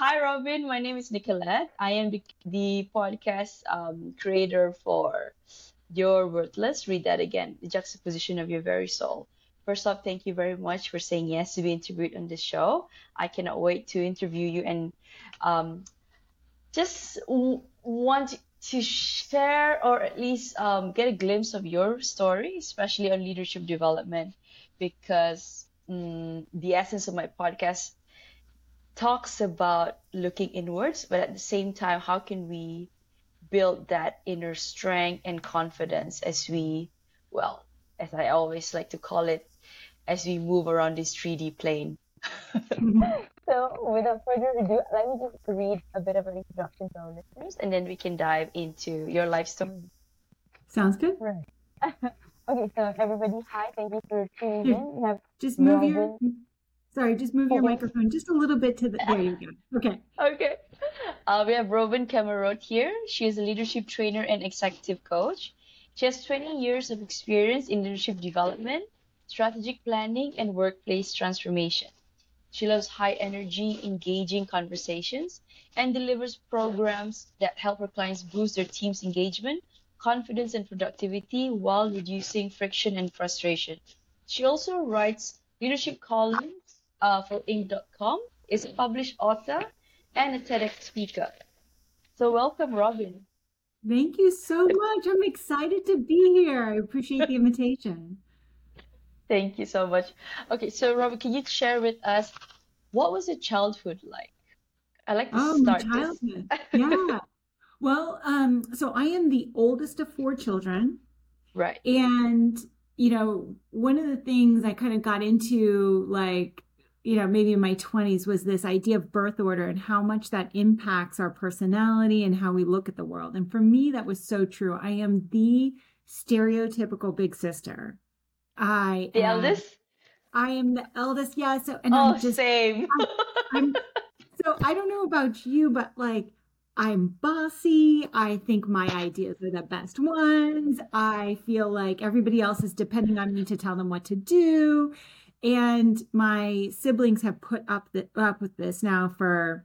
hi, Robin. My name is Nicolette. I am the, the podcast um, creator for You're Worthless. Read that again. The juxtaposition of your very soul. First off, thank you very much for saying yes to be interviewed on this show. I cannot wait to interview you and um, just w- want to share or at least um, get a glimpse of your story, especially on leadership development, because um, the essence of my podcast talks about looking inwards, but at the same time, how can we build that inner strength and confidence as we, well, as I always like to call it, as we move around this 3D plane. so, without further ado, let me just read a bit of an introduction to our listeners, and then we can dive into your life story. Sounds good. Right. okay, so everybody, hi, thank you for tuning in. We have just move your sorry, just move your microphone just a little bit to the there you go. Okay. Okay. Uh, we have Robin Camarote here. She is a leadership trainer and executive coach. She has 20 years of experience in leadership development, strategic planning, and workplace transformation. She loves high energy, engaging conversations and delivers programs that help her clients boost their team's engagement, confidence, and productivity while reducing friction and frustration. She also writes leadership columns uh, for Inc.com, is a published author, and a TEDx speaker. So, welcome, Robin. Thank you so much. I'm excited to be here. I appreciate the invitation. Thank you so much. Okay, so Robin, can you share with us what was your childhood like? I like to oh, start my childhood. yeah. Well, um, so I am the oldest of four children. Right. And, you know, one of the things I kind of got into like, you know, maybe in my 20s was this idea of birth order and how much that impacts our personality and how we look at the world. And for me, that was so true. I am the stereotypical big sister. I the am, eldest. I am the eldest. Yeah. So and oh, I'm just same. I'm, I'm, so I don't know about you, but like I'm bossy. I think my ideas are the best ones. I feel like everybody else is depending on me to tell them what to do. And my siblings have put up the, up with this now for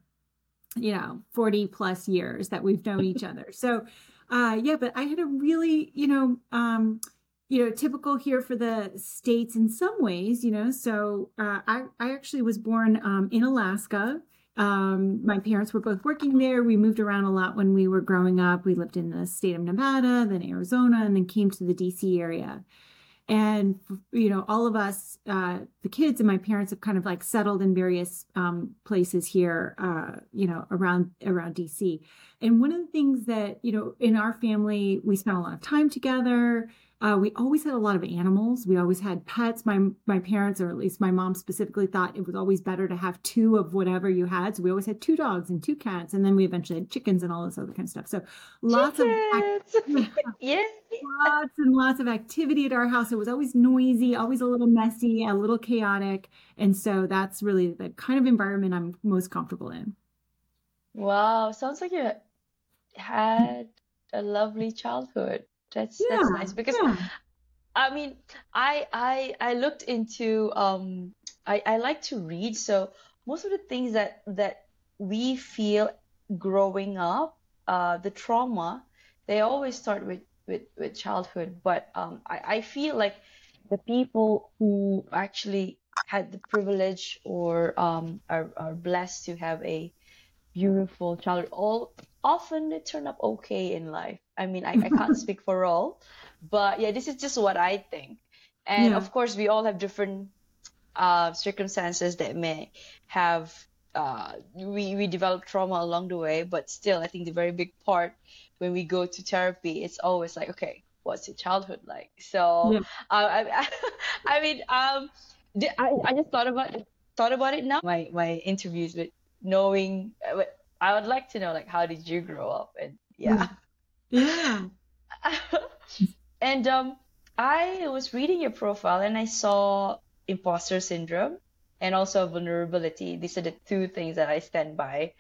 you know 40 plus years that we've known each other. So uh yeah, but I had a really, you know, um you know, typical here for the states in some ways, you know. So uh, I, I actually was born um, in Alaska. Um, my parents were both working there. We moved around a lot when we were growing up. We lived in the state of Nevada, then Arizona, and then came to the DC area. And, you know, all of us, uh, the kids and my parents have kind of like settled in various um, places here, uh, you know, around, around DC. And one of the things that, you know, in our family, we spent a lot of time together uh, we always had a lot of animals. We always had pets. My my parents, or at least my mom specifically, thought it was always better to have two of whatever you had. So we always had two dogs and two cats, and then we eventually had chickens and all this other kind of stuff. So lots chickens. of yeah, lots and lots of activity at our house. It was always noisy, always a little messy, a little chaotic, and so that's really the kind of environment I'm most comfortable in. Wow, sounds like you had a lovely childhood. That's yeah, that's nice because yeah. I mean, I I I looked into um I I like to read, so most of the things that that we feel growing up, uh, the trauma, they always start with with with childhood. But um, I I feel like the people who actually had the privilege or um are are blessed to have a beautiful childhood all often they turn up okay in life I mean, I, I can't speak for all, but yeah, this is just what I think. And yeah. of course, we all have different uh, circumstances that may have uh, we we develop trauma along the way. But still, I think the very big part when we go to therapy, it's always like, okay, what's your childhood like? So, yeah. uh, I, I mean, um, I I just thought about thought about it now. My my interviews with knowing, uh, I would like to know like how did you grow up and yeah. Yeah. and um, I was reading your profile and I saw imposter syndrome and also vulnerability. These are the two things that I stand by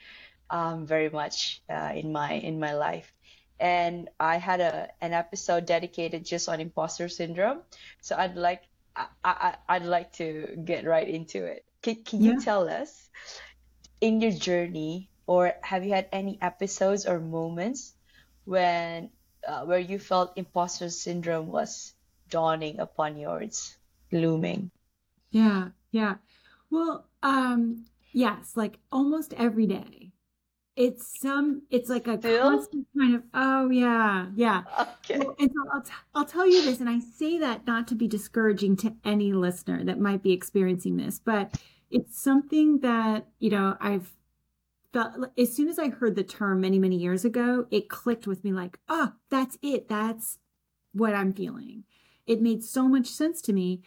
um, very much uh, in my in my life. And I had a an episode dedicated just on imposter syndrome. So I'd like I, I I'd like to get right into it. Can, can you yeah. tell us in your journey, or have you had any episodes or moments when uh, where you felt imposter syndrome was dawning upon you or it's looming? Yeah, yeah. Well, um, yes, like almost every day. It's some, it's like a Still? constant kind of, oh yeah, yeah. Okay. Well, and so I'll, t- I'll tell you this, and I say that not to be discouraging to any listener that might be experiencing this, but it's something that, you know, I've felt as soon as I heard the term many, many years ago, it clicked with me like, oh, that's it. That's what I'm feeling. It made so much sense to me.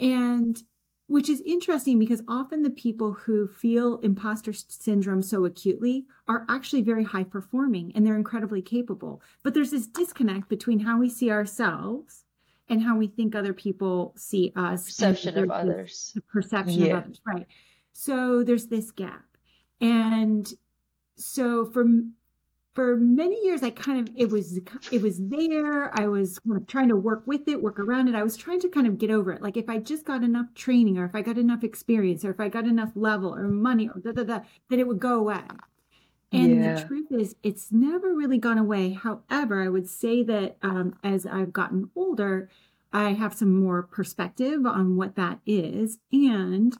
And which is interesting because often the people who feel imposter syndrome so acutely are actually very high performing and they're incredibly capable. But there's this disconnect between how we see ourselves and how we think other people see us. Perception of others. The perception Yeah. of others, right. So there's this gap. And so for for many years i kind of it was it was there i was kind of trying to work with it work around it i was trying to kind of get over it like if i just got enough training or if i got enough experience or if i got enough level or money or da, da, da, that it would go away and Yeah. the truth is it's never really gone away however i would say that um, as i've gotten older i have some more perspective on what that is and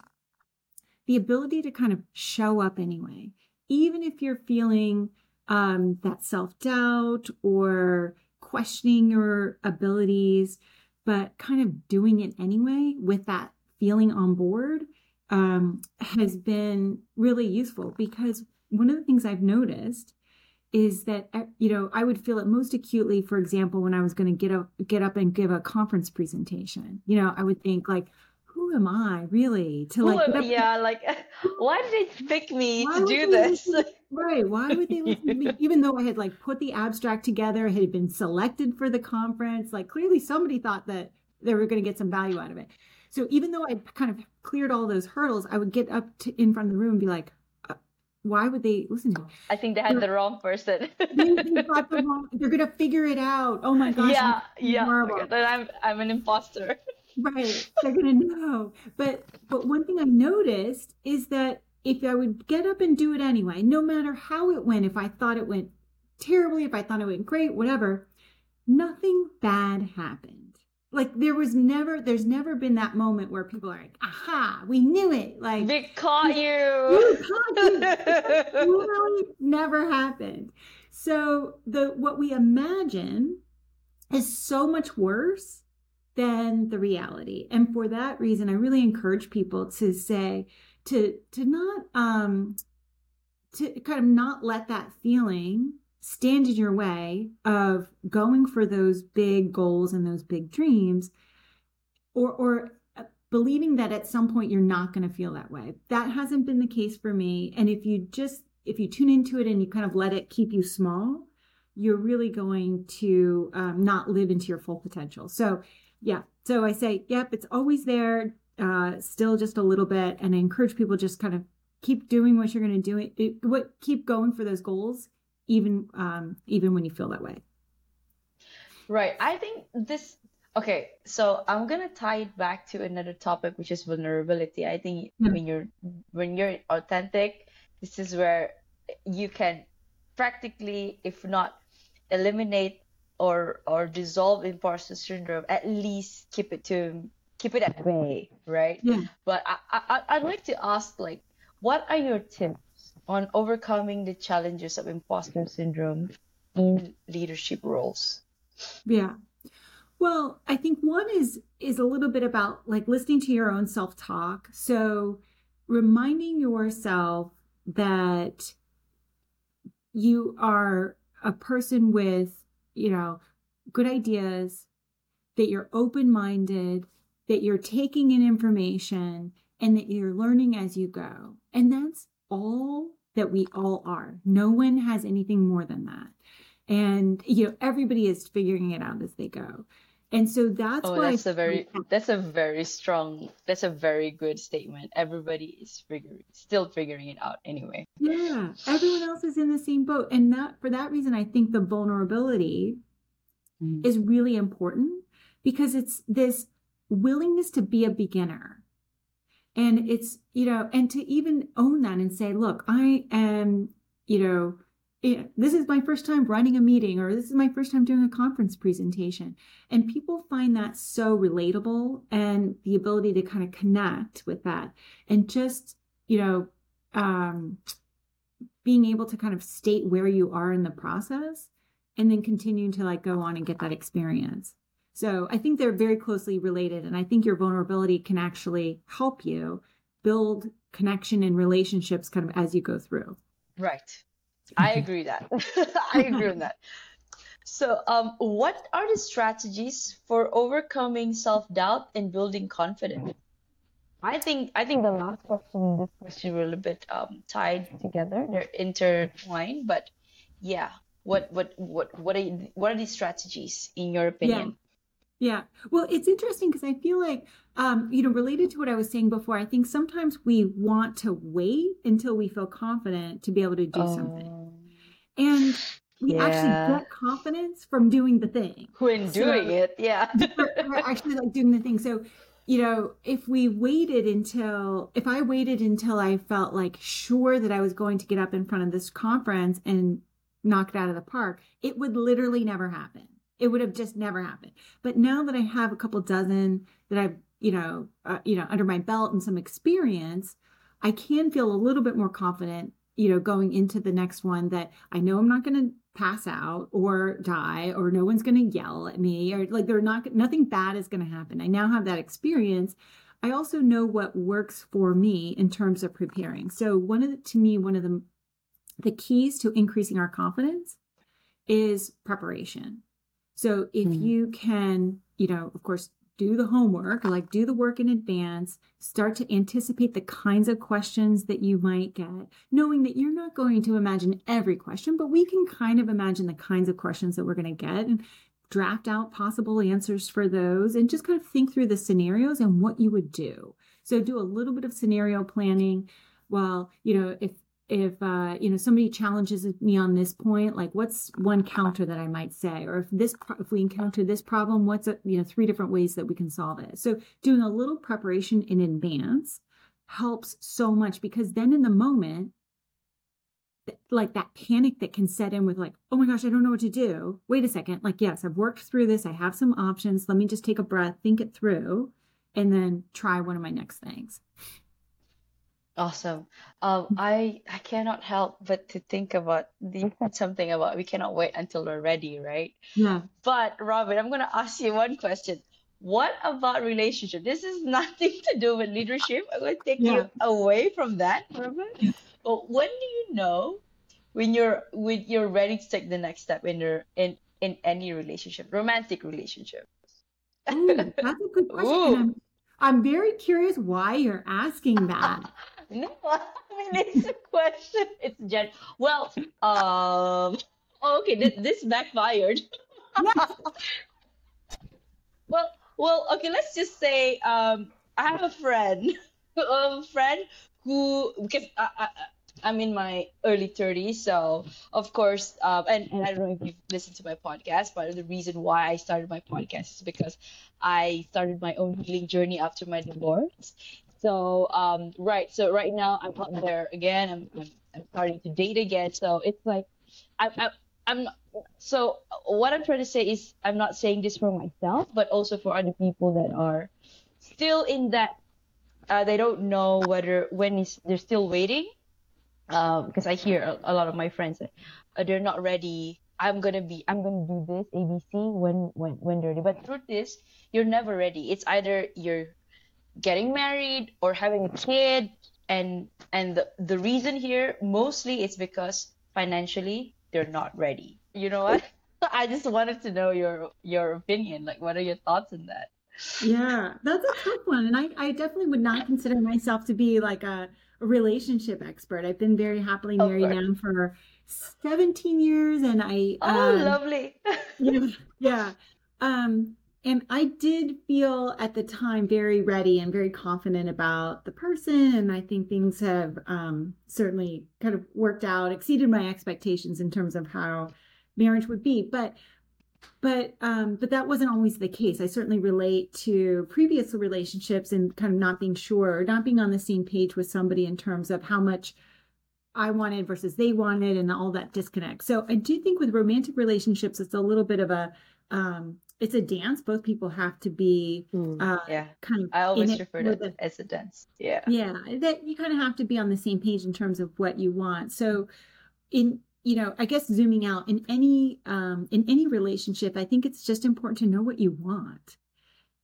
the ability to kind of show up anyway even if you're feeling um, that self doubt or questioning your abilities, but kind of doing it anyway with that feeling on board um, has been really useful because one of the things I've noticed is that uh, you know I would feel it most acutely, for example, when I was going to get up, get up and give a conference presentation. You know, I would think like, "Who am I really to like?" Get yeah, like why did they pick me to do this? listen- Right. Why would they listen to me? Even though I had like put the abstract together, had been selected for the conference, like clearly somebody thought that they were going to get some value out of it. So even though I kind of cleared all those hurdles, I would get up to in front of the room and be like, why would they listen to me? I think they had the wrong person. they, they the wrong, they're going to figure it out. Oh my gosh. yeah, yeah. horrible. okay, Then I'm I'm an imposter. Right. They're gonna know. But but one thing I noticed is that if I would get up and do it anyway, no matter how it went, if I thought it went terribly, if I thought it went great, whatever, nothing bad happened. Like there was never there's never been that moment where people are like, aha, we knew it. Like We caught "We you. caught you." literally never happened. So the what we imagine is so much worse than the reality. And for that reason, I really encourage people to say to to not um to kind of not let that feeling stand in your way of going for those big goals and those big dreams or or uh, believing that at some point you're not going to feel that way. That hasn't been the case for me. And if you just if you tune into it and you kind of let it keep you small, you're really going to um, not live into your full potential. So, yeah. So I say, yep, it's always there, uh, still just a little bit, and I encourage people just kind of keep doing what you're going to do. It, it, what keep going for those goals, even um, even when you feel that way. Right. I think this, okay, so I'm gonna tie it back to another topic, which is vulnerability. I think Yeah. when you're when you're authentic, this is where you can practically, if not eliminate or or dissolve imposter syndrome, at least keep it to keep it at bay, right? Yeah. But I, I I'd like to ask like, what are your tips on overcoming the challenges of imposter syndrome in leadership roles? Yeah. Well, I think one is is a little bit about like listening to your own self-talk. So reminding yourself that you are a person with, you know, good ideas, that you're open-minded, that you're taking in information and that you're learning as you go. And that's all that we all are. No one has anything more than that and you know everybody is figuring it out as they go and so that's Oh, why that's a I- very that's a very strong that's a very good statement. Everybody is figuring still figuring it out anyway. yeah everyone else is in the same boat and that for that reason i think the vulnerability Mhm. is really important because it's this willingness to be a beginner And it's, you know, and to even own that and say, look, I am, you know, this is my first time running a meeting or this is my first time doing a conference presentation. And people find that so relatable and the ability to kind of connect with that. And just you know um, being able to kind of state where you are in the process and then continuing to like go on and get that experience so i think they're very closely related and i think your vulnerability can actually help you build connection and relationships kind of as you go through right I agree that. I agree on that. So, um, what are the strategies for overcoming self-doubt and building confidence? I think I think the last question and this question were a little bit um, tied together. They're intertwined, but yeah. What what what what are what are these strategies in your opinion? Yeah. Well, it's interesting because I feel like, um, you know, related to what I was saying before, I think sometimes we want to wait until we feel confident to be able to do oh. something. And we yeah. actually get confidence from doing the thing. When so, doing it, yeah. we're actually like doing the thing. So, you know, if we waited until, if I waited until I felt like sure that I was going to get up in front of this conference and knock it out of the park, it would literally never happen it would have just never happened. But now that I have a couple dozen that I've, you know, uh, you know, under my belt and some experience, I can feel a little bit more confident, you know, going into the next one that I know I'm not going to pass out or die or no one's going to yell at me or like they're not nothing bad is going to happen. I now have that experience. I also know what works for me in terms of preparing. So one of the, to me one of the the keys to increasing our confidence is preparation. So if mm-hmm. you can, you know, of course, do the homework, like do the work in advance, start to anticipate the kinds of questions that you might get, knowing that you're not going to imagine every question, but we can kind of imagine the kinds of questions that we're going to get and draft out possible answers for those and just kind of think through the scenarios and what you would do. So do a little bit of scenario planning. Well, you know, if if uh, you know somebody challenges me on this point like what's one counter that i might say? Or if this if we encounter this problem what's a, you know three different ways that we can solve it? So doing a little preparation in advance helps so much because then in the moment like that panic that can set in with like oh my gosh i don't know what to do. Wait a second. Like yes i've worked through this. I have some options. Let me just take a breath think it through and then try one of my next things Awesome. Um, I I cannot help but to think about you said something about we cannot wait until we're ready, right? Yeah. But Robin, I'm gonna ask you one question. What about relationship? This is nothing to do with leadership. I'm gonna take you away from that a bit. But when do you know when you're when you're ready to take the next step in your in in any relationship, romantic relationship? Ooh, that's a good question. I'm, I'm very curious why you're asking that. No, I mean it's a question. It's gen. Well, um. Okay, this, this backfired. well, well, okay. Let's just say um, I have a friend, a friend who because I, I, I'm in my early 30s, so of course, um, and, and I don't know if you've listened to my podcast, but the reason why I started my podcast is because I started my own healing journey after my divorce, so um, right, so right now I'm out there again. I'm, I'm, I'm starting to date again. So it's like I, I I'm so what I'm trying to say is I'm not saying this for myself, but also for other people that are still in that uh, they don't know whether when is they're still waiting. Because I hear a, a, lot of my friends that uh, they're not ready. I'm gonna be I'm gonna do this ABC when when when they're ready. But truth is, you're never ready. It's either you're getting married or having a kid and and the, the reason here mostly is because financially they're not ready. You know what? I just wanted to know your your opinion. Like what are your thoughts on that? Yeah that's a tough one and i i definitely would not consider myself to be like a, a relationship expert. I've been very happily married now for 17 years and i oh um, lovely. Yeah yeah. Um and I did feel at the time very ready and very confident about the person. And I think things have um, certainly kind of worked out, exceeded my expectations in terms of how marriage would be. But but um but that wasn't always the case i certainly relate to previous relationships and kind of not being sure not being on the same page with somebody in terms of how much i wanted versus they wanted and all that disconnect so i do think with romantic relationships it's a little bit of a um it's a dance both people have to be uh yeah. kind of i always refer to it as a dance. Yeah. Yeah that you kind of have to be on the same page in terms of what you want. So in you know i guess zooming out in any um in any relationship i think it's just important to know what you want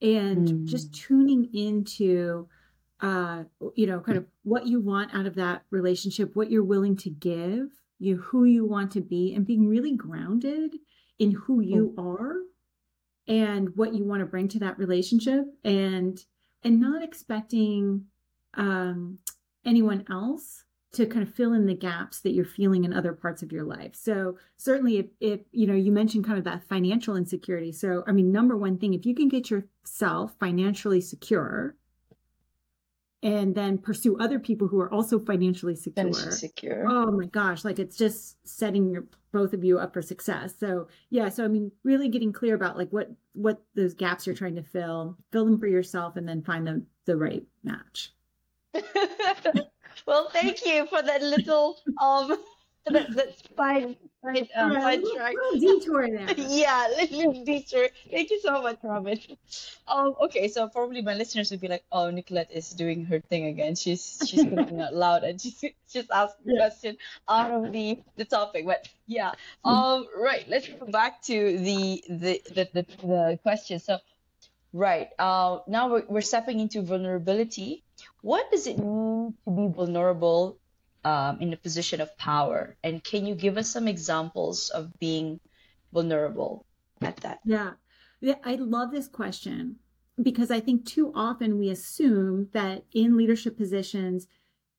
and mm. just tuning into uh you know kind of what you want out of that relationship what you're willing to give you who you want to be and being really grounded in who you mm. are and what you want to bring to that relationship and and not expecting um anyone else to kind of fill in the gaps that you're feeling in other parts of your life. So certainly if, if you know you mentioned kind of that financial insecurity. So I mean number one thing if you can get yourself financially secure and then pursue other people who are also financially secure. Financially secure. Oh my gosh, like it's just setting your both of you up for success. So yeah, so I mean really getting clear about like what what those gaps you're trying to fill, fill them for yourself and then find the the right match. well, thank you for that little um that, that fine fine um yeah, track. Little detour there. yeah, little detour. Thank you so much, Robin. Um, okay, so probably my listeners would be like, "Oh, Nicolette is doing her thing again. She's she's thinking out loud and she's just asking yeah. question out of the the topic." But yeah, um, right. Let's go back to the the the the, the question. So, right. Uh, now we're we're stepping into vulnerability what does it mean to be vulnerable um, in a position of power? And can you give us some examples of being vulnerable at that? Yeah. yeah I love this question because I think too often we assume that in leadership positions,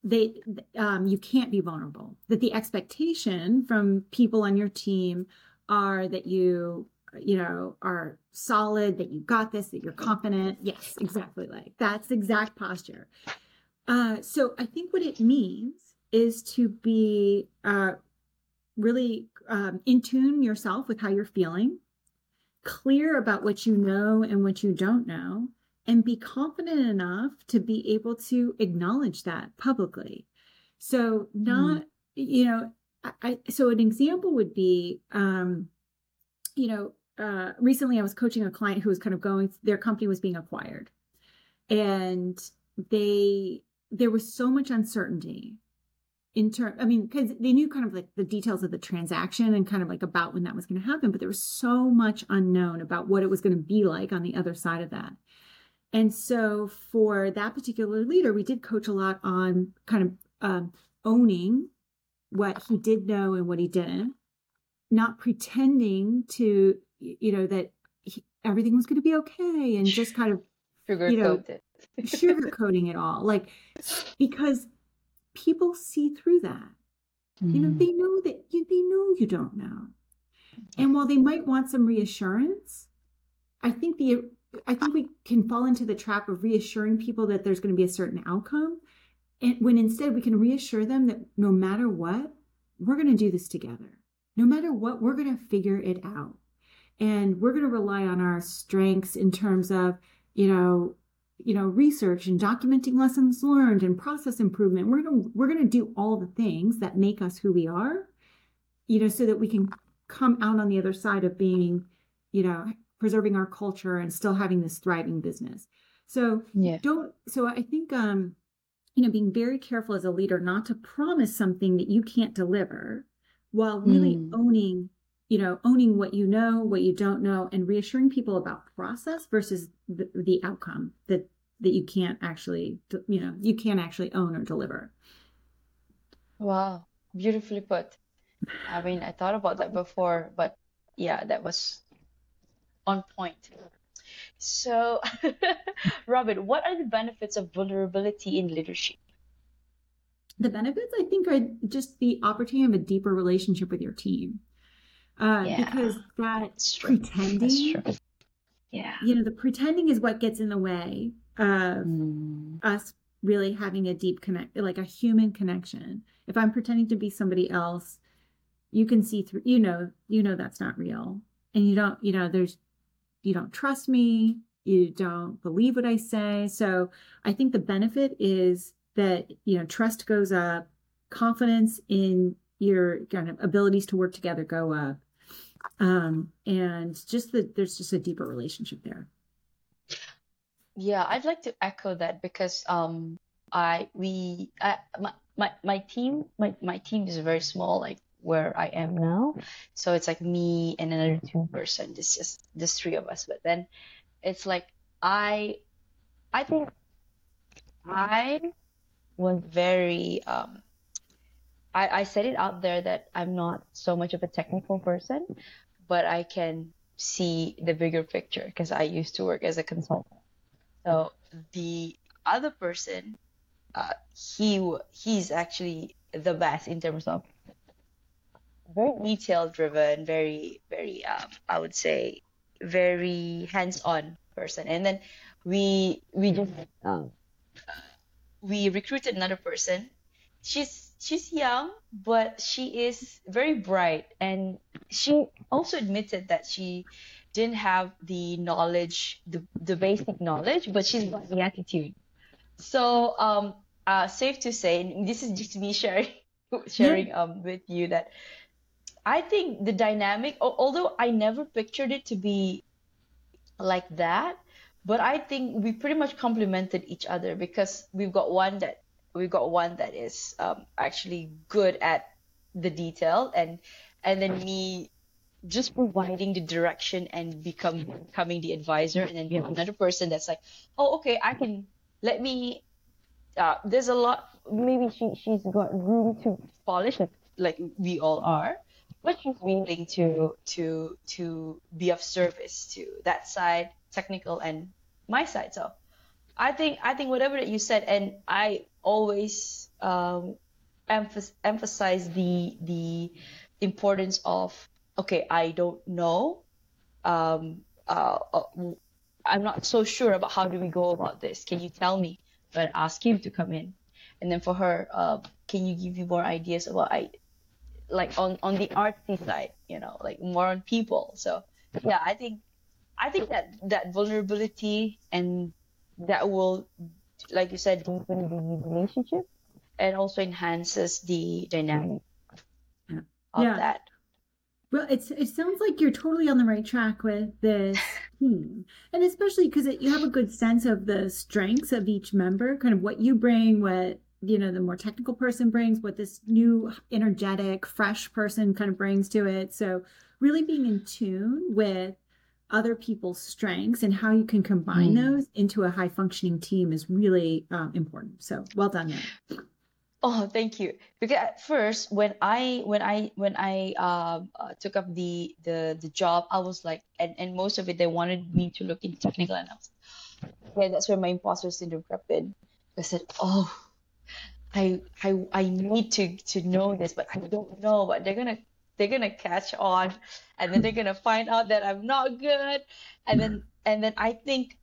they um, you can't be vulnerable. That the expectation from people on your team are that you you know, are solid, that you got this, that you're confident. Yes, exactly. Like that's exact posture. Uh, so I think what it means is to be uh, really um, in tune yourself with how you're feeling, clear about what you know and what you don't know, and be confident enough to be able to acknowledge that publicly. So not, mm. you know, I, so an example would be, um, you know, uh, recently I was coaching a client who was kind of going, their company was being acquired. And they, there was so much uncertainty in term i mean because they knew kind of like the details of the transaction and kind of like about when that was going to happen but there was so much unknown about what it was going to be like on the other side of that and so for that particular leader we did coach a lot on kind of um, owning what he did know and what he didn't not pretending to you know, that he, everything was going to be okay and just kind of sugarcoat you know, it. sugarcoating it all. Like, because people see through that. Mm. You know, they know that you, they know you don't know. And while they might want some reassurance, I think the I think we can fall into the trap of reassuring people that there's going to be a certain outcome. And when instead we can reassure them that no matter what, we're going to do this together. No matter what, we're going to figure it out and we're going to rely on our strengths in terms of you know you know research and documenting lessons learned and process improvement. We're going to we're going to do all the things that make us who we are you know so that we can come out on the other side of being you know preserving our culture and still having this thriving business. So yeah. don't so i think um you know being very careful as a leader not to promise something that you can't deliver while really mm. owning you know, owning what you know, what you don't know, and reassuring people about process versus the, the outcome that that you can't actually, you know, you can't actually own or deliver. Wow, beautifully put. I mean, I thought about that before, but yeah, that was on point. So, Robin, what are the benefits of vulnerability in leadership? The benefits, I think, are just the opportunity of a deeper relationship with your team uh, yeah. because that That's pretending, yeah, you know, the pretending is what gets in the way of mm. us really having a deep connect, like a human connection. If I'm pretending to be somebody else, you can see through. You know, you know that's not real. and you don't, you know, there's, you don't trust me, you don't believe what I say. So I think the benefit is that, you know, trust goes up, confidence in your kind of abilities to work together go up. Um, and just that there's just a deeper relationship there. Yeah, I'd like to echo that because um I we I, my, my my team my my team is very small like where I am now. So it's like me and another two person. It's just just three of us. But then it's like I I think I was very um I, I said it out there that I'm not so much of a technical person, but I can see the bigger picture because I used to work as a consultant. So the other person, uh, he he's actually the best in terms of very detail driven, very very um, I would say very hands on person. And then we we just um, we recruited another person. She's she's young, but she is very bright, and she also admitted that she didn't have the knowledge, the the basic knowledge, but she's got the attitude. So um, uh, safe to say, and this is just me sharing sharing um with you that I think the dynamic, although I never pictured it to be like that, but I think we pretty much complemented each other because we've got one that we've got one that is um, actually good at the detail and and then me just providing the direction and become becoming the advisor. And then we have another person that's like oh okay i can let me uh, there's a lot maybe she she's got room to polish like, like we all are but she's willing to to to be of service to that side technical and my side. So i think i think whatever that you said and i always um, emph- emphasize the the importance of okay, I don't know. Um, uh, uh, I'm not so sure about how do we go about this. Can you tell me? But ask him to come in, and then for her, uh, can you give me more ideas about I, like on on the artsy side, you know, like more on people. So yeah, I think I think that that vulnerability and that will, like you said, deepen the relationship, and also enhances the dynamic of yeah. that. Well, it's it sounds like you're totally on the right track with this team, and especially because you have a good sense of the strengths of each member, kind of what you bring, what you know the more technical person brings, what this new energetic, fresh person kind of brings to it. So really being in tune with other people's strengths and how you can combine mm. those into a high functioning team is really um, important. So well done there. Oh, thank you. Because at first, when I when I when I um, uh, took up the the the job, I was like, and, and most of it they wanted me to look into technical analysis. Yeah, that's where my imposter syndrome crept in. I said, oh, I I I need to to know this, but I don't know. But they're gonna they're gonna catch on, and then they're gonna find out that I'm not good, and then and then I think,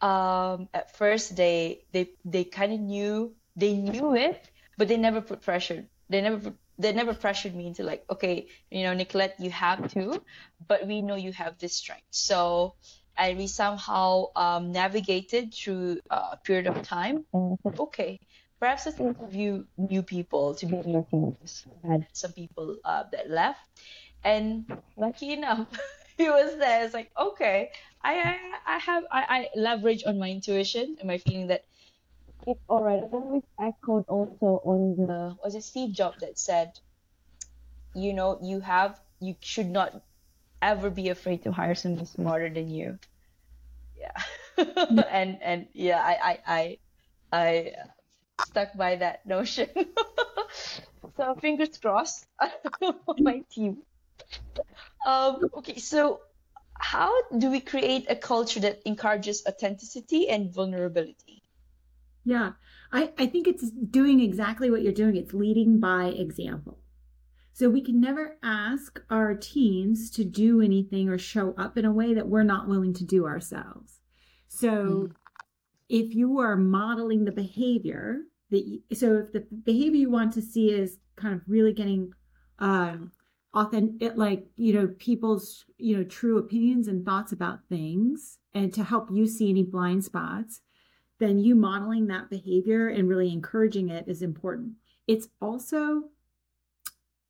um, at first they they they kind of knew they knew it, but they never put pressure. They never put, they never pressured me into like, okay, you know, Nicolette, you have to, but we know you have this strength. So, and we somehow um, navigated through a period of time and said, okay, perhaps let's interview new people to be in your teams. had some people uh, that left, and lucky enough, he was there. It's like, okay, I I, I have I, I leverage on my intuition and my feeling that it's all right. Then we echoed also on the was it Steve Jobs that said, you know, you have you should not ever be afraid to hire somebody smarter than you. Yeah. and and yeah, I I I, I stuck by that notion. so fingers crossed on my team. Um, okay, so how do we create a culture that encourages authenticity and vulnerability? Yeah. I, I think it's doing exactly what you're doing. It's leading by example. So we can never ask our teams to do anything or show up in a way that we're not willing to do ourselves. So mm. If you are modeling the behavior that you, so if the behavior you want to see is kind of really getting um, authentic, like, you know, people's, you know, true opinions and thoughts about things and to help you see any blind spots, then you modeling that behavior and really encouraging it is important. It's also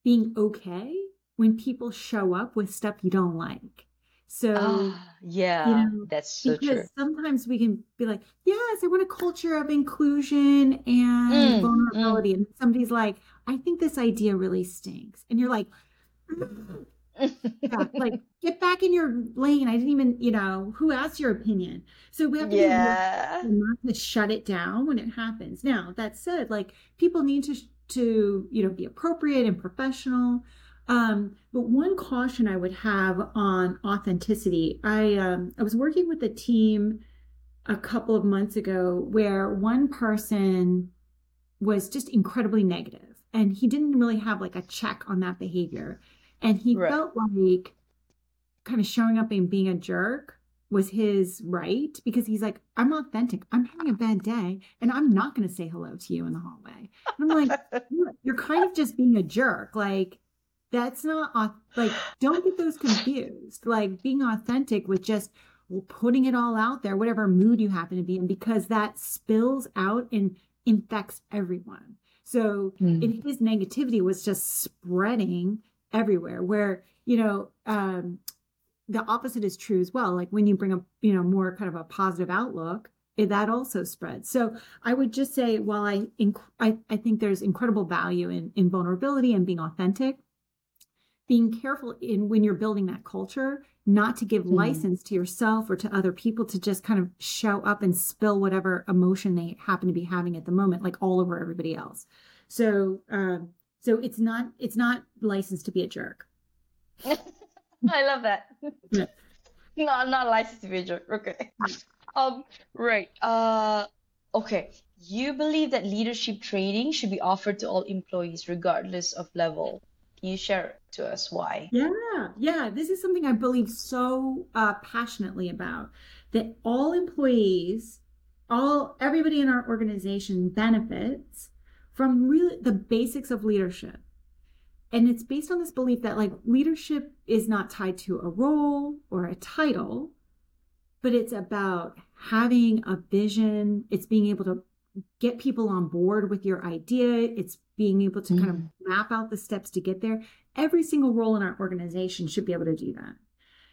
being okay when people show up with stuff you don't like. So ah, yeah, you know, that's so because true. sometimes we can be like, yes, I want a culture of inclusion and mm, vulnerability. Mm. And somebody's like, I think this idea really stinks. And you're like, yeah, like get back in your lane. I didn't even, you know, who asked your opinion? So we have to yeah. not to shut it down when it happens. Now that said, like people need to to you know be appropriate and professional. Um, but one caution I would have on authenticity, I um, I was working with a team a couple of months ago where one person was just incredibly negative and he didn't really have like a check on that behavior and he right. felt like kind of showing up and being a jerk was his right because he's like, I'm authentic. I'm having a bad day and I'm not going to say hello to you in the hallway. And I'm like, you're kind of just being a jerk. Like, that's not like, don't get those confused. Like, being authentic with just putting it all out there, whatever mood you happen to be in, because that spills out and infects everyone. So, mm. his negativity was just spreading everywhere where you know um, the opposite is true as well like when you bring a you know more kind of a positive outlook it, that also spreads so i would just say while I, inc- I i think there's incredible value in in vulnerability and being authentic being careful in when you're building that culture not to give mm. license to yourself or to other people to just kind of show up and spill whatever emotion they happen to be having at the moment like all over everybody else so um, so it's not it's not licensed to be a jerk. I love that. Yeah. not not licensed to be a jerk. Okay. Um. Right. Uh. Okay. You believe that leadership training should be offered to all employees, regardless of level. You share to us why? Yeah, yeah. This is something I believe so uh, passionately about. That all employees, all everybody in our organization benefits from really the basics of leadership. And it's based on this belief that like leadership is not tied to a role or a title, but it's about having a vision. It's being able to get people on board with your idea. It's being able to mm. kind of mm. map out the steps to get there. Every single role in our organization should be able to do that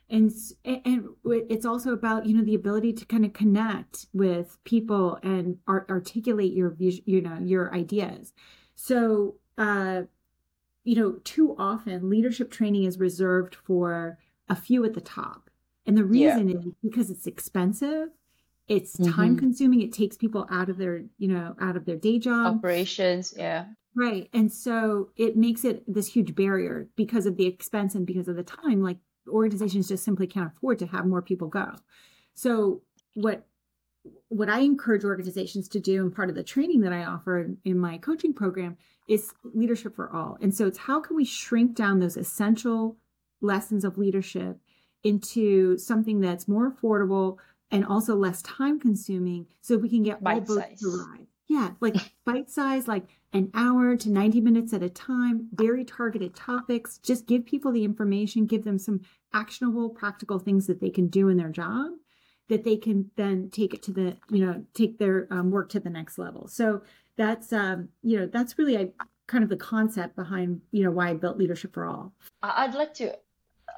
and and it's also about you know the ability to kind of connect with people and art, articulate your you know your ideas so uh you know too often leadership training is reserved for a few at the top and the reason yeah. is because it's expensive it's mm-hmm. time consuming it takes people out of their you know out of their day job operations yeah right and so it makes it this huge barrier because of the expense and because of the time like organizations just simply can't afford to have more people go. So what what I encourage organizations to do and part of the training that I offer in my coaching program is leadership for all. And so it's how can we shrink down those essential lessons of leadership into something that's more affordable and also less time consuming so we can get Bite all boats to ride. Yeah, like bite size, like an hour to 90 minutes at a time, very targeted topics. Just give people the information, give them some actionable, practical things that they can do in their job that they can then take it to the, you know, take their um, work to the next level. So that's, um, you know, that's really a, kind of the concept behind, you know, why I built Leadership for All. I'd like to,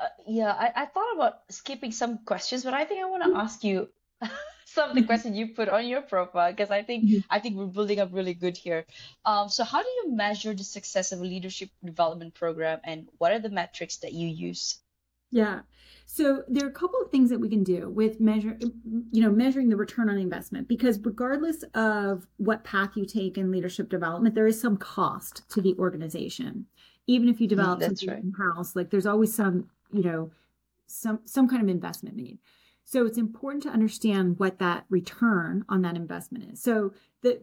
uh, yeah, I, I thought about skipping some questions, but I think I want to ask you some of the mm-hmm. questions you put on your profile because I think mm-hmm. I think we're building up really good here. Um, so how do you measure the success of a leadership development program, and what are the metrics that you use? Yeah. So there are a couple of things that we can do with measure, you know, measuring the return on investment because regardless of what path you take in leadership development, there is some cost to the organization. Even if you mm-hmm, develop something right. in house, like there's always some, you know, some some kind of investment made. So it's important to understand what that return on that investment is. So the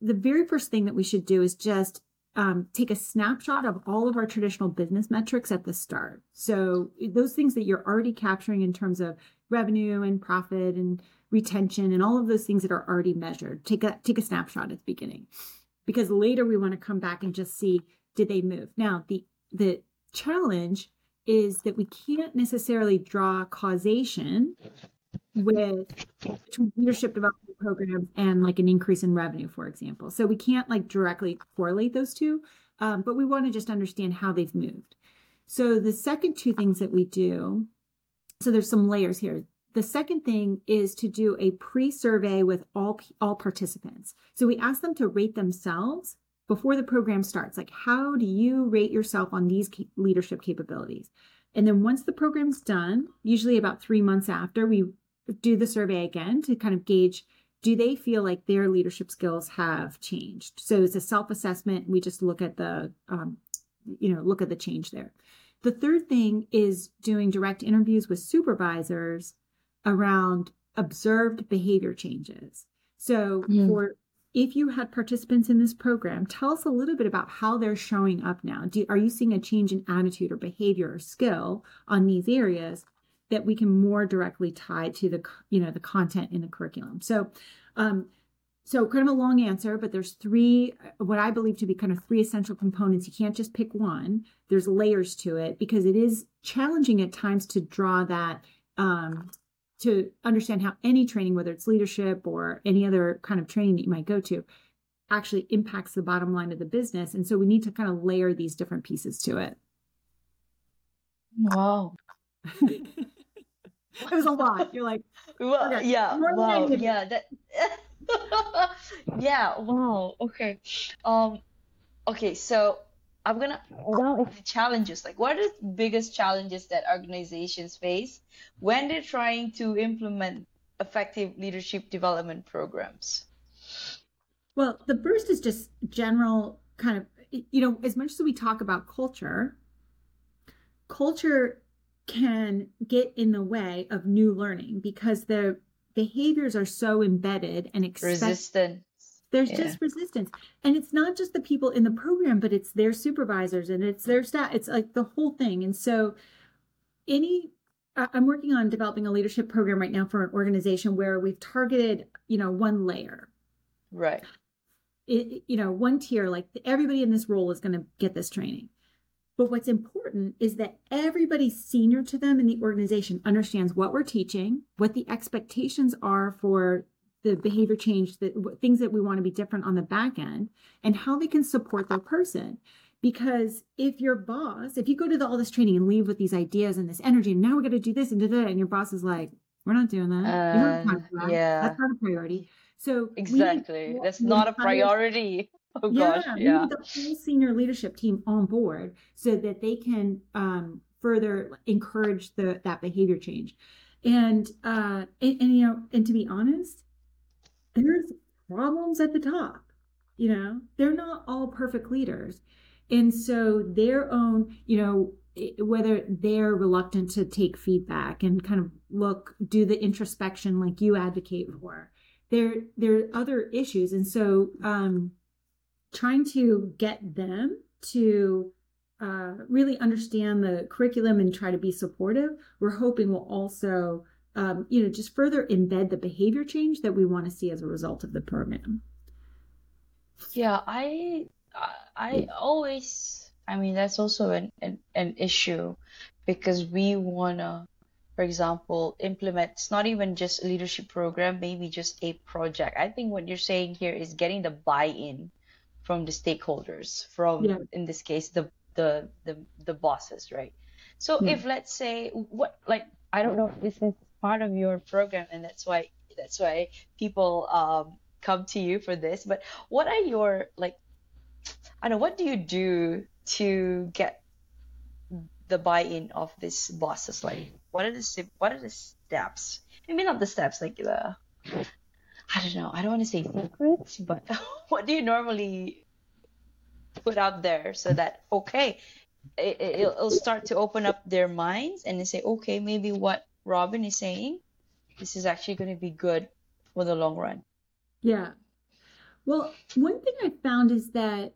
the very first thing that we should do is just um, take a snapshot of all of our traditional business metrics at the start. So those things that you're already capturing in terms of revenue and profit and retention and all of those things that are already measured. Take a take a snapshot at the beginning, because later we want to come back and just see did they move. Now the the challenge is that we can't necessarily draw causation with leadership development programs and like an increase in revenue, for example. So we can't like directly correlate those two, um, but we want to just understand how they've moved. So the second two things that we do, so there's some layers here. The second thing is to do a pre-survey with all all participants. So we ask them to rate themselves before the program starts. Like, how do you rate yourself on these leadership capabilities? And then once the program's done, usually about three months after, we do the survey again to kind of gauge do they feel like their leadership skills have changed so it's a self-assessment we just look at the um, you know look at the change there the third thing is doing direct interviews with supervisors around observed behavior changes so for if you had participants in this program tell us a little bit about how they're showing up now. Do, are you seeing a change in attitude or behavior or skill on these areas that we can more directly tie to the you know the content in the curriculum? So um, so kind of a long answer but there's three what i believe to be kind of three essential components. You can't just pick one. There's layers to it because it is challenging at times to draw that um, to understand how any training whether it's leadership or any other kind of training that you might go to actually impacts the bottom line of the business. And so we need to kind of layer these different pieces to it. Wow. It was a lot. You're like, well, okay, yeah, wow, yeah, that, yeah, wow, okay, um, okay, so I'm gonna now the challenges. Like, what are the biggest challenges that organizations face when they're trying to implement effective leadership development programs? Well, the first is just general kind of, you know, as much as we talk about culture, culture can get in the way of new learning because the behaviors are so embedded and expect- resistant. There's yeah. just resistance. And it's not just the people in the program, but it's their supervisors and it's their staff. It's like the whole thing. And so any I'm working on developing a leadership program right now for an organization where we've targeted, you know, one layer. Right. It, you know, one tier, like everybody in this role is going to get this training. But what's important is that everybody senior to them in the organization understands what we're teaching, what the expectations are for the behavior change, the things that we want to be different on the back end, and how they can support their person. Because if your boss, if you go to the, all this training and leave with these ideas and this energy, and now we're going to do this and da, da, and your boss is like, "We're not doing that. Uh, that. Yeah, that's not a priority." So exactly, that's not a priority. Oh gosh, yeah. yeah. the whole senior leadership team on board so that they can um, further encourage the that behavior change. And, uh, and and you know, and to be honest, there's problems at the top. You know, they're not all perfect leaders, and so their own, you know, whether they're reluctant to take feedback and kind of look, do the introspection like you advocate for. There, there are other issues, and so um, trying to get them to uh, really understand the curriculum and try to be supportive, we're hoping will also, um, you know, just further embed the behavior change that we want to see as a result of the program. Yeah, I, I always, I mean, that's also an, an, an issue because we want to, for example, implement, it's not even just a leadership program, maybe just a project. I think what you're saying here is getting the buy in from the stakeholders from yeah. in this case the the the, the bosses right so yeah. if let's say what like i don't know if this is part of your program and that's why that's why people um come to you for this but what are your like i don't know what do you do to get the buy-in of these bosses like what are the what are the steps maybe not the steps like the I don't know. I don't want to say secrets, but what do you normally put out there so that okay, it, will it'll start to open up their minds and they say, okay, maybe what Robin is saying, this is actually going to be good for the long run. Yeah. Well, one thing I found is that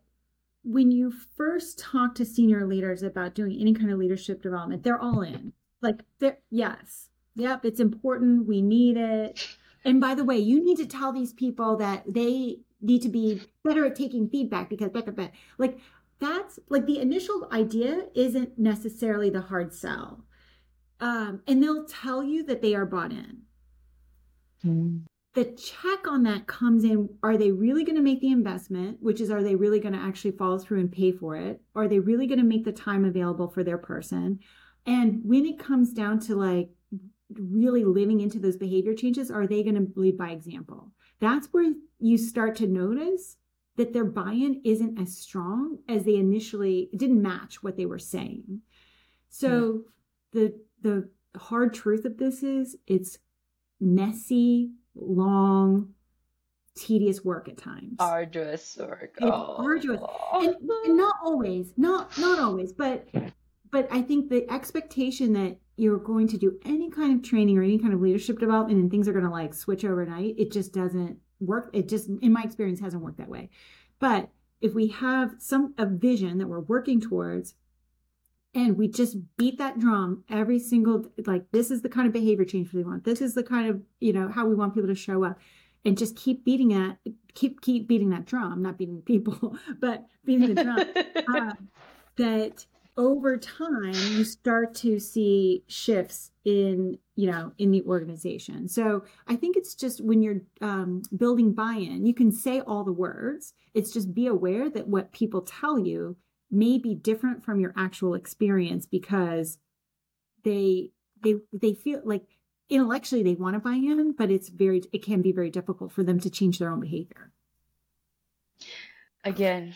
when you first talk to senior leaders about doing any kind of leadership development, they're all in. Like, they're, yes, yep, it's important. We need it. And by the way, you need to tell these people that they need to be better at taking feedback because like that's like the initial idea isn't necessarily the hard sell. Um, and they'll tell you that they are bought in. Mm. The check on that comes in are they really going to make the investment, which is, are they really going to actually follow through and pay for it? Are they really going to make the time available for their person? And when it comes down to like really living into those behavior changes, are they going to lead by example? That's where you start to notice that their buy-in isn't as strong as they initially didn't match what they were saying. So yeah. the the hard truth of this is it's messy, long, tedious work at times. Arduous work. It's oh. arduous. And, and not always, not not always, but but I think the expectation that you're going to do any kind of training or any kind of leadership development and things are going to like switch overnight, it just doesn't work. It just, in my experience, hasn't worked that way. But if we have some a vision that we're working towards and we just beat that drum every single like this is the kind of behavior change we want. This is the kind of you know how we want people to show up. And just keep beating it keep keep beating that drum not beating people but beating the drum uh, that over time you start to see shifts in you know in the organization. So i think it's just when you're um, building buy-in you can say all the words. It's just be aware that what people tell you may be different from your actual experience because they they they feel like intellectually they want to buy in but it's very it can be very difficult for them to change their own behavior again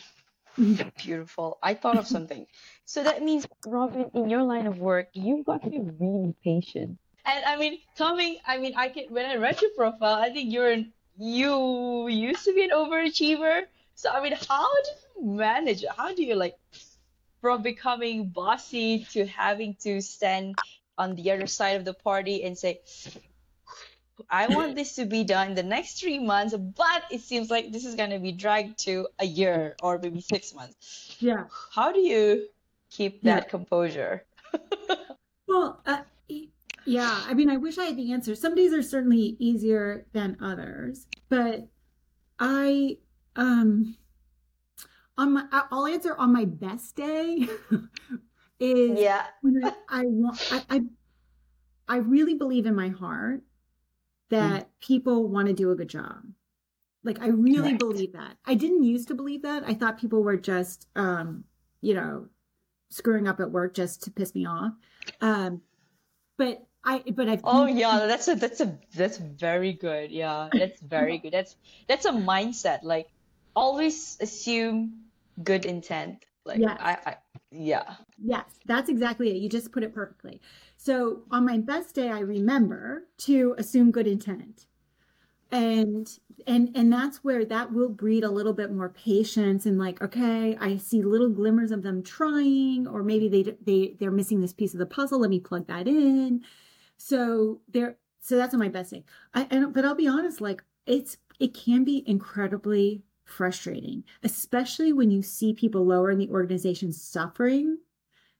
mm-hmm. Beautiful. I thought of something. So that means, Robin, in your line of work, you've got to be really patient. And I mean, coming, I mean, I can when I read your profile, I think you're an, you used to be an overachiever. So I mean, how do you manage it? How do you like from becoming bossy to having to stand on the other side of the party and say, I want this to be done in the next three months, but it seems like this is going to be dragged to a year or maybe six months. Yeah. How do you keep that yeah. composure? well, uh, yeah, I mean, I wish I had the answer. Some days are certainly easier than others, but I, um, on my, I'll answer on my best day is yeah. I, I want, I, I, I really believe in my heart that mm. people want to do a good job. Like I really right. believe that. I didn't used to believe that. I thought people were just um, you know, screwing up at work just to piss me off. Um, but I but I've Oh yeah, that's a that's a that's very good. Yeah, that's very good. That's that's a mindset. Like always assume good intent. Like yes. I, I yeah. Yes, that's exactly it. You just put it perfectly. So on my best day, I remember to assume good intent. And and and that's where that will breed a little bit more patience and like okay i see little glimmers of them trying or maybe they they they're missing this piece of the puzzle let me plug that in so there so that's on my best day i and but i'll be honest like it's it can be incredibly frustrating especially when you see people lower in the organization suffering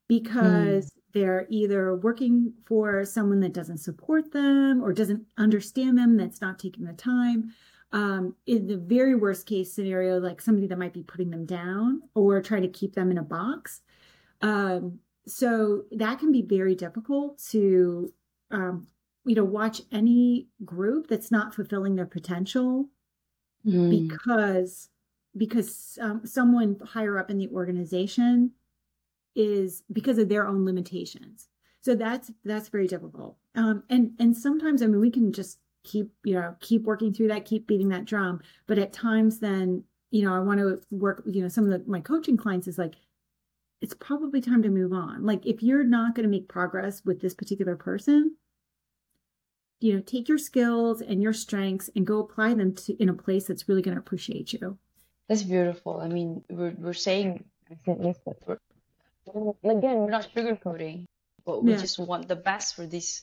because mm they're either working for someone that doesn't support them or doesn't understand them, that's not taking the time. Um, in the very worst case scenario, like somebody that might be putting them down or trying to keep them in a box. Um, so that can be very difficult to, um, you know, watch any group that's not fulfilling their potential mm. because because um, someone higher up in the organization is because of their own limitations. So that's that's very difficult. Um, and and sometimes I mean we can just keep you know keep working through that, keep beating that drum. But at times then you know I want to work. You know some of the, my coaching clients is like it's probably time to move on. Like if you're not going to make progress with this particular person, you know take your skills and your strengths and go apply them to in a place that's really going to appreciate you. That's beautiful. I mean, we're we're saying this, but we're again, we're not sugarcoating, but we yeah. just want the best for this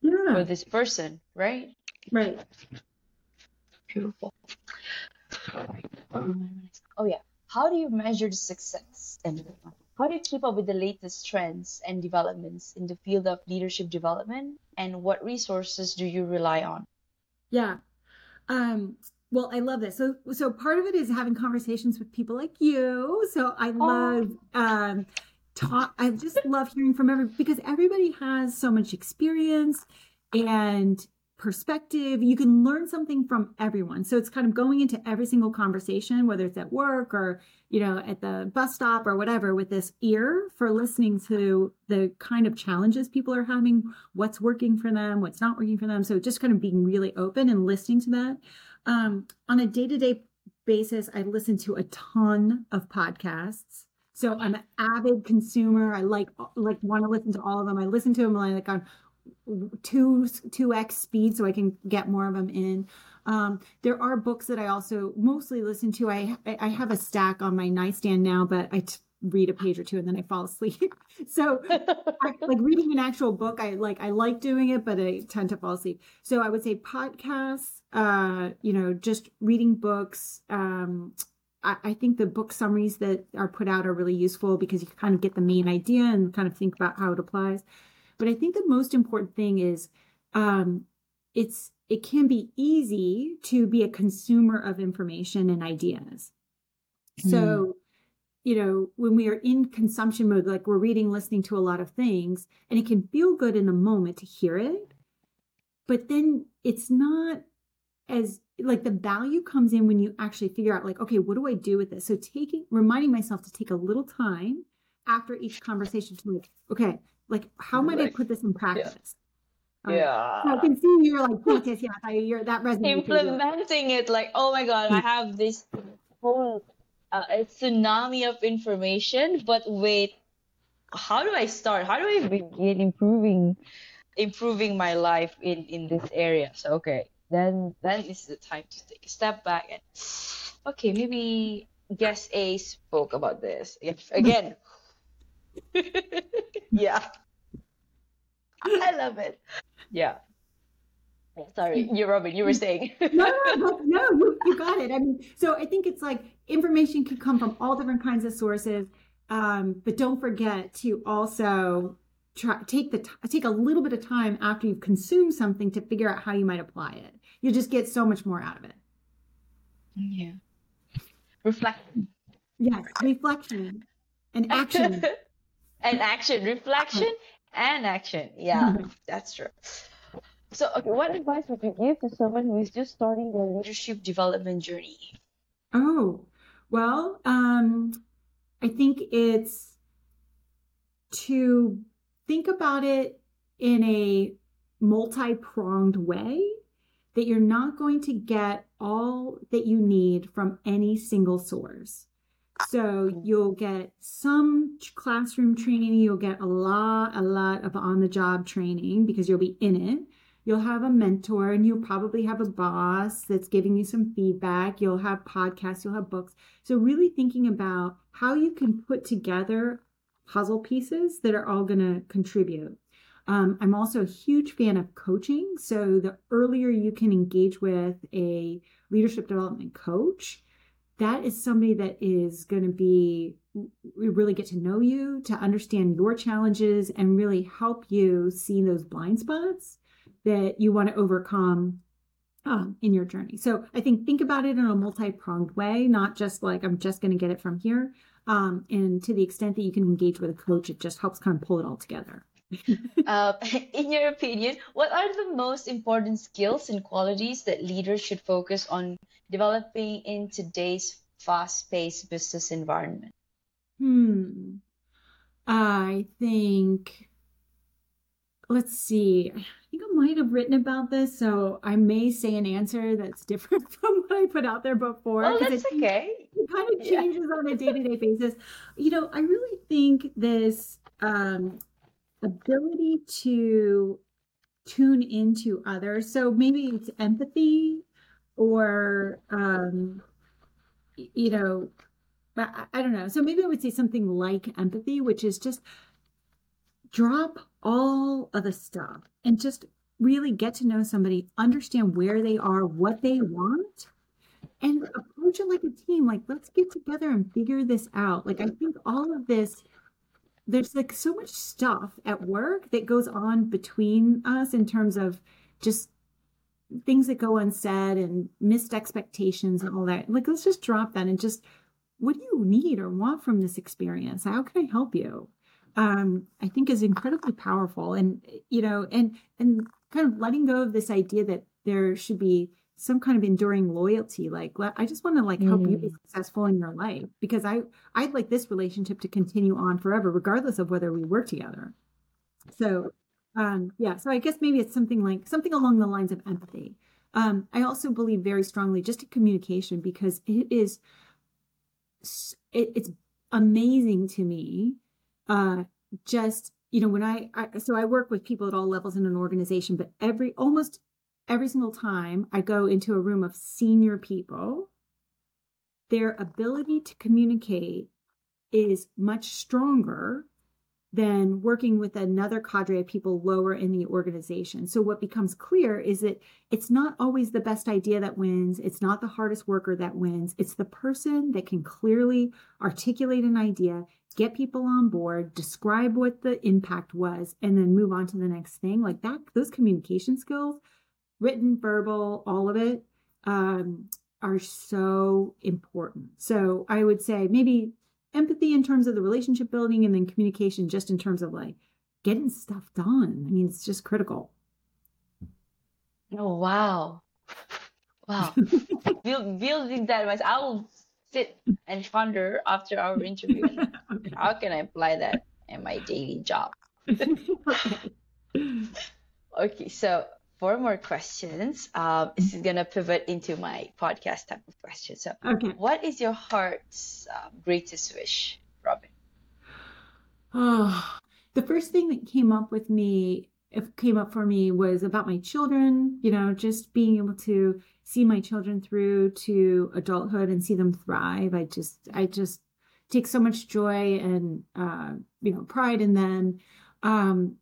yeah. for this person, right? Right. Beautiful. Oh yeah. How do you measure the success and how do you keep up with the latest trends and developments in the field of leadership development and what resources do you rely on? Yeah. Um well, I love this. So, so part of it is having conversations with people like you. So I love, oh. um, talk. I just love hearing from every because everybody has so much experience and perspective. You can learn something from everyone. So it's kind of going into every single conversation, whether it's at work or, you know, at the bus stop or whatever, with this ear for listening to the kind of challenges people are having, what's working for them, what's not working for them. So just kind of being really open and listening to that. Um, on a day to day basis, I listen to a ton of podcasts. So I'm an avid consumer. I like like want to listen to all of them. I listen to them like on two two x speed so I can get more of them in. Um, there are books that I also mostly listen to. I I have a stack on my nightstand now, but I t- read a page or two and then I fall asleep. so I, like reading an actual book, I like I like doing it, but I tend to fall asleep. So I would say podcasts, uh, you know, just reading books. Um, I, I think the book summaries that are put out are really useful because you kind of get the main idea and kind of think about how it applies. But I think the most important thing is um, it's it can be easy to be a consumer of information and ideas. Mm. So, you know, when we are in consumption mode, like we're reading, listening to a lot of things, and it can feel good in the moment to hear it, but then it's not as like the value comes in when you actually figure out like okay what do i do with this so taking reminding myself to take a little time after each conversation to like okay like, how might like, I put this in practice? Yeah. Um, yeah. So I can see you're like practice. Yeah, I, you're that resonates. Implementing it, like, oh my god, I have this whole uh, tsunami of information. But wait, how do I start? How do I begin improving, improving my life in in this area? So okay, then then is the time to take a step back and okay, maybe guest A spoke about this. Again, yeah. I love it. Yeah. Sorry, you Robin, you were saying. no, no, no, you, you got it. I mean, so I think it's like information can come from all different kinds of sources. Um, but don't forget to also try take the t- take a little bit of time after you've consumed something to figure out how you might apply it. You'll just get so much more out of it. Yeah. Reflection. Yes, reflection and action. and action, reflection and action. Yeah, that's true. So, okay, what advice would you give to someone who is just starting their leadership development journey? Oh, well, um, I think it's to think about it in a multi pronged way that you're not going to get all that you need from any single source. So you'll get some classroom training, you'll get a lot, a lot of on the job training because you'll be in it. You'll have a mentor and you'll probably have a boss that's giving you some feedback. You'll have podcasts, you'll have books. So, really thinking about how you can put together puzzle pieces that are all going to contribute. Um, I'm also a huge fan of coaching. So, the earlier you can engage with a leadership development coach, that is somebody that is going to be really get to know you, to understand your challenges, and really help you see those blind spots that you want to overcome um, in your journey. So I think think about it in a multi-pronged way, not just like I'm just going to get it from here. Um, and to the extent that you can engage with a coach, it just helps kind of pull it all together. uh, in your opinion, what are the most important skills and qualities that leaders should focus on developing in today's fast-paced business environment? Hmm. I think let's see. I think I might have written about this, so I may say an answer that's different from what I put out there before. Oh, that's it, okay. It kind of changes yeah. on a day-to-day basis. You know, I really think this um, ability to tune into others. So maybe it's empathy or um, you know, I, I don't know. So maybe I would say something like empathy, which is just drop all of the stuff and just really get to know somebody, understand where they are, what they want, and approach it like a team. Like, let's get together and figure this out. Like, I think all of this, there's like so much stuff at work that goes on between us in terms of just things that go unsaid and missed expectations and all that. Like, let's just drop that and just, what do you need or want from this experience? How can I help you? Um, I think is incredibly powerful. And, you know, and, and kind of letting go of this idea that there should be some kind of enduring loyalty like i just want to like help mm. you be mm. successful in your life because i i'd like this relationship to continue on forever regardless of whether we work together so um yeah so i guess maybe it's something like something along the lines of empathy um i also believe very strongly just in communication because it is it, it's amazing to me uh just you know when I, I so i work with people at all levels in an organization but every almost every single time I go into a room of senior people, their ability to communicate is much stronger than working with another cadre of people lower in the organization. So, what becomes clear is that it's not always the best idea that wins. It's not the hardest worker that wins. It's the person that can clearly articulate an idea, get people on board, describe what the impact was, and then move on to the next thing. Like that, those communication skills written, verbal, all of it, um, are so important. So I would say maybe empathy in terms of the relationship building and then communication just in terms of like getting stuff done. I mean, it's just critical. Oh, wow. Wow. building that advice. I will sit and ponder after our interview. okay. How can I apply that in my daily job? okay, so four more questions. Um, this is gonna pivot into my podcast type of question. So, okay. what is your heart's uh, greatest wish, Robin? Oh, the first thing that came up with me, came up for me, was about my children. You know, just being able to see my children through to adulthood and see them thrive. I just, I just take so much joy and uh, you know pride in them. Um,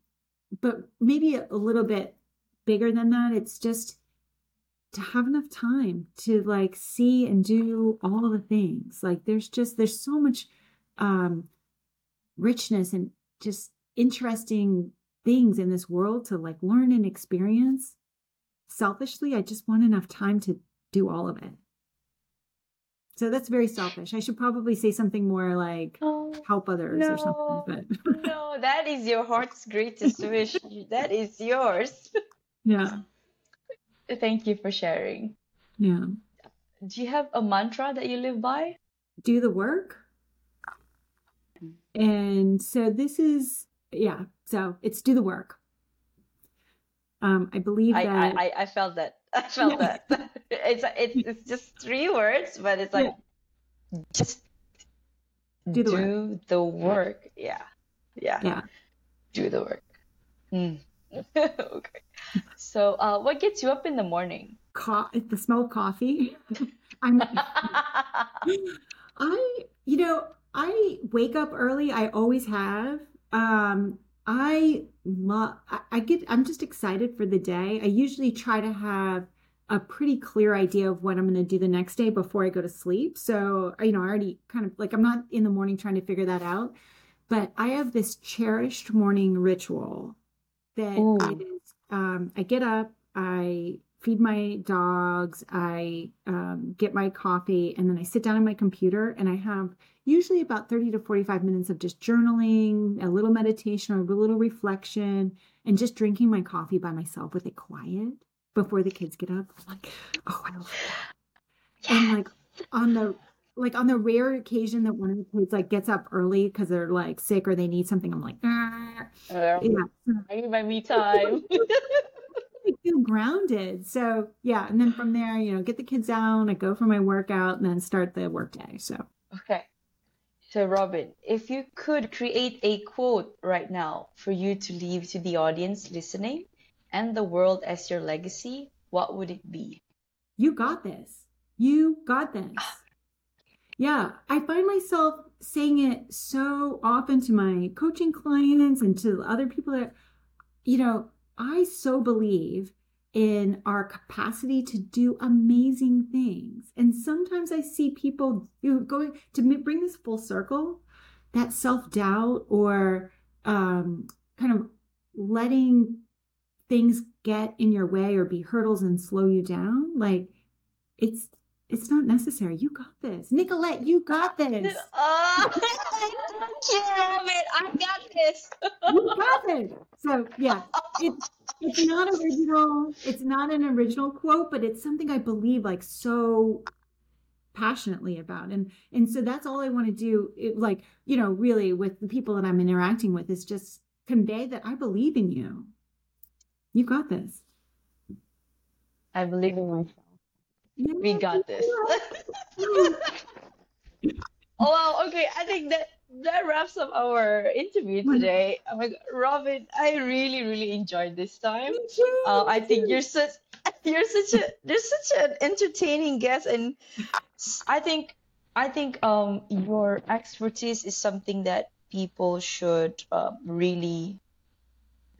but maybe a little bit bigger than that. It's just to have enough time to like see and do all the things. Like there's just there's so much um richness and just interesting things in this world to like learn and experience. Selfishly, I just want enough time to do all of it. So that's very selfish. I should probably say something more like oh, help others no, or something. But no, that is your heart's greatest wish. That is yours. Yeah. Thank you for sharing. Yeah. Do you have a mantra that you live by? Do the work. And so this is yeah, so it's do the work. Um, I believe I, that I, I felt that. I felt yeah. that. it's it's it's just three words, but it's like yeah. just do the do work. The work. Yeah. yeah. Yeah. Do the work. Mm. okay. So, uh, what gets you up in the morning? Co- the smell of coffee. I'm. I, you know, I wake up early. I always have. Um, I love. I get. I'm just excited for the day. I usually try to have a pretty clear idea of what I'm going to do the next day before I go to sleep. So, you know, I already kind of like I'm not in the morning trying to figure that out, but I have this cherished morning ritual that Ooh. it is um, I get up, I feed my dogs, I um, get my coffee, and then I sit down on my computer and I have usually about 30 to 45 minutes of just journaling, a little meditation or a little reflection, and just drinking my coffee by myself with it quiet before the kids get up. I'm like, oh, I love that. And like on the like on the rare occasion that one of the kids like gets up early because they're like sick or they need something, I'm like, ah. yeah, I need my me time. I feel grounded. So yeah, and then from there, you know, get the kids down, I go for my workout, and then start the workday. So okay. So Robin, if you could create a quote right now for you to leave to the audience listening and the world as your legacy, what would it be? You got this. You got this. Ah, yeah, I find myself saying it so often to my coaching clients and to other people that, you know, I so believe in our capacity to do amazing things. And sometimes I see people you know, going to bring this full circle, that self doubt or um, kind of letting things get in your way or be hurdles and slow you down, like it's it's not necessary. You got this. Nicolette, you got this. Oh, thank you, Robin. I got this. you got this. So yeah, it's it's not original. It's not an original quote, but it's something I believe like so passionately about. And and so that's all I want to do. It, like, you know, really with the people that I'm interacting with is just convey that I believe in you. You got this. I believe in myself. We got this. oh wow, okay. I think that that wraps up our interview today. Oh my God, Robin, I really, really enjoyed this time. Uh, I think you're such you're such a you're such an entertaining guest, and I think I think um your expertise is something that people should uh, really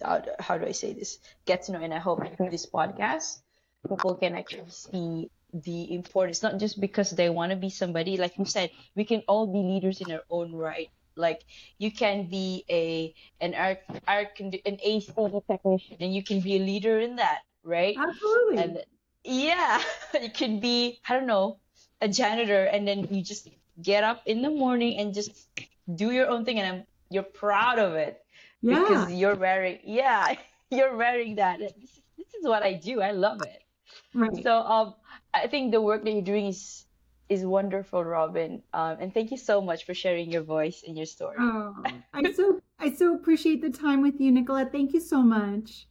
uh, how do I say this get to know, and I hope through this podcast people can actually see the importance not just because they want to be somebody. Like you said we can all be leaders in our own right. Like you can be a an art art an AC technician and you can be a leader in that right? Absolutely. And yeah you can be i don't know a janitor and then you just get up in the morning and just do your own thing and I'm, you're proud of it. Yeah. because you're wearing yeah you're wearing that. This is, this is what i do. I love it. Right. So um I think the work that you're doing is is wonderful, Robin. Um, and thank you so much for sharing your voice and your story. Oh, I so I so appreciate the time with you, Nicola. Thank you so much.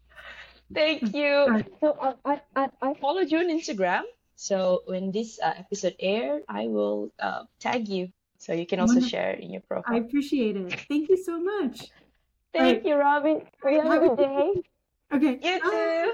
Thank you. So uh, I, I I followed you on Instagram. So when this uh, episode aired, I will uh, tag you so you can also Wonderful. share in your profile. I appreciate it. Thank you so much. Thank right. you, Robin. Have a good day. Okay. You too.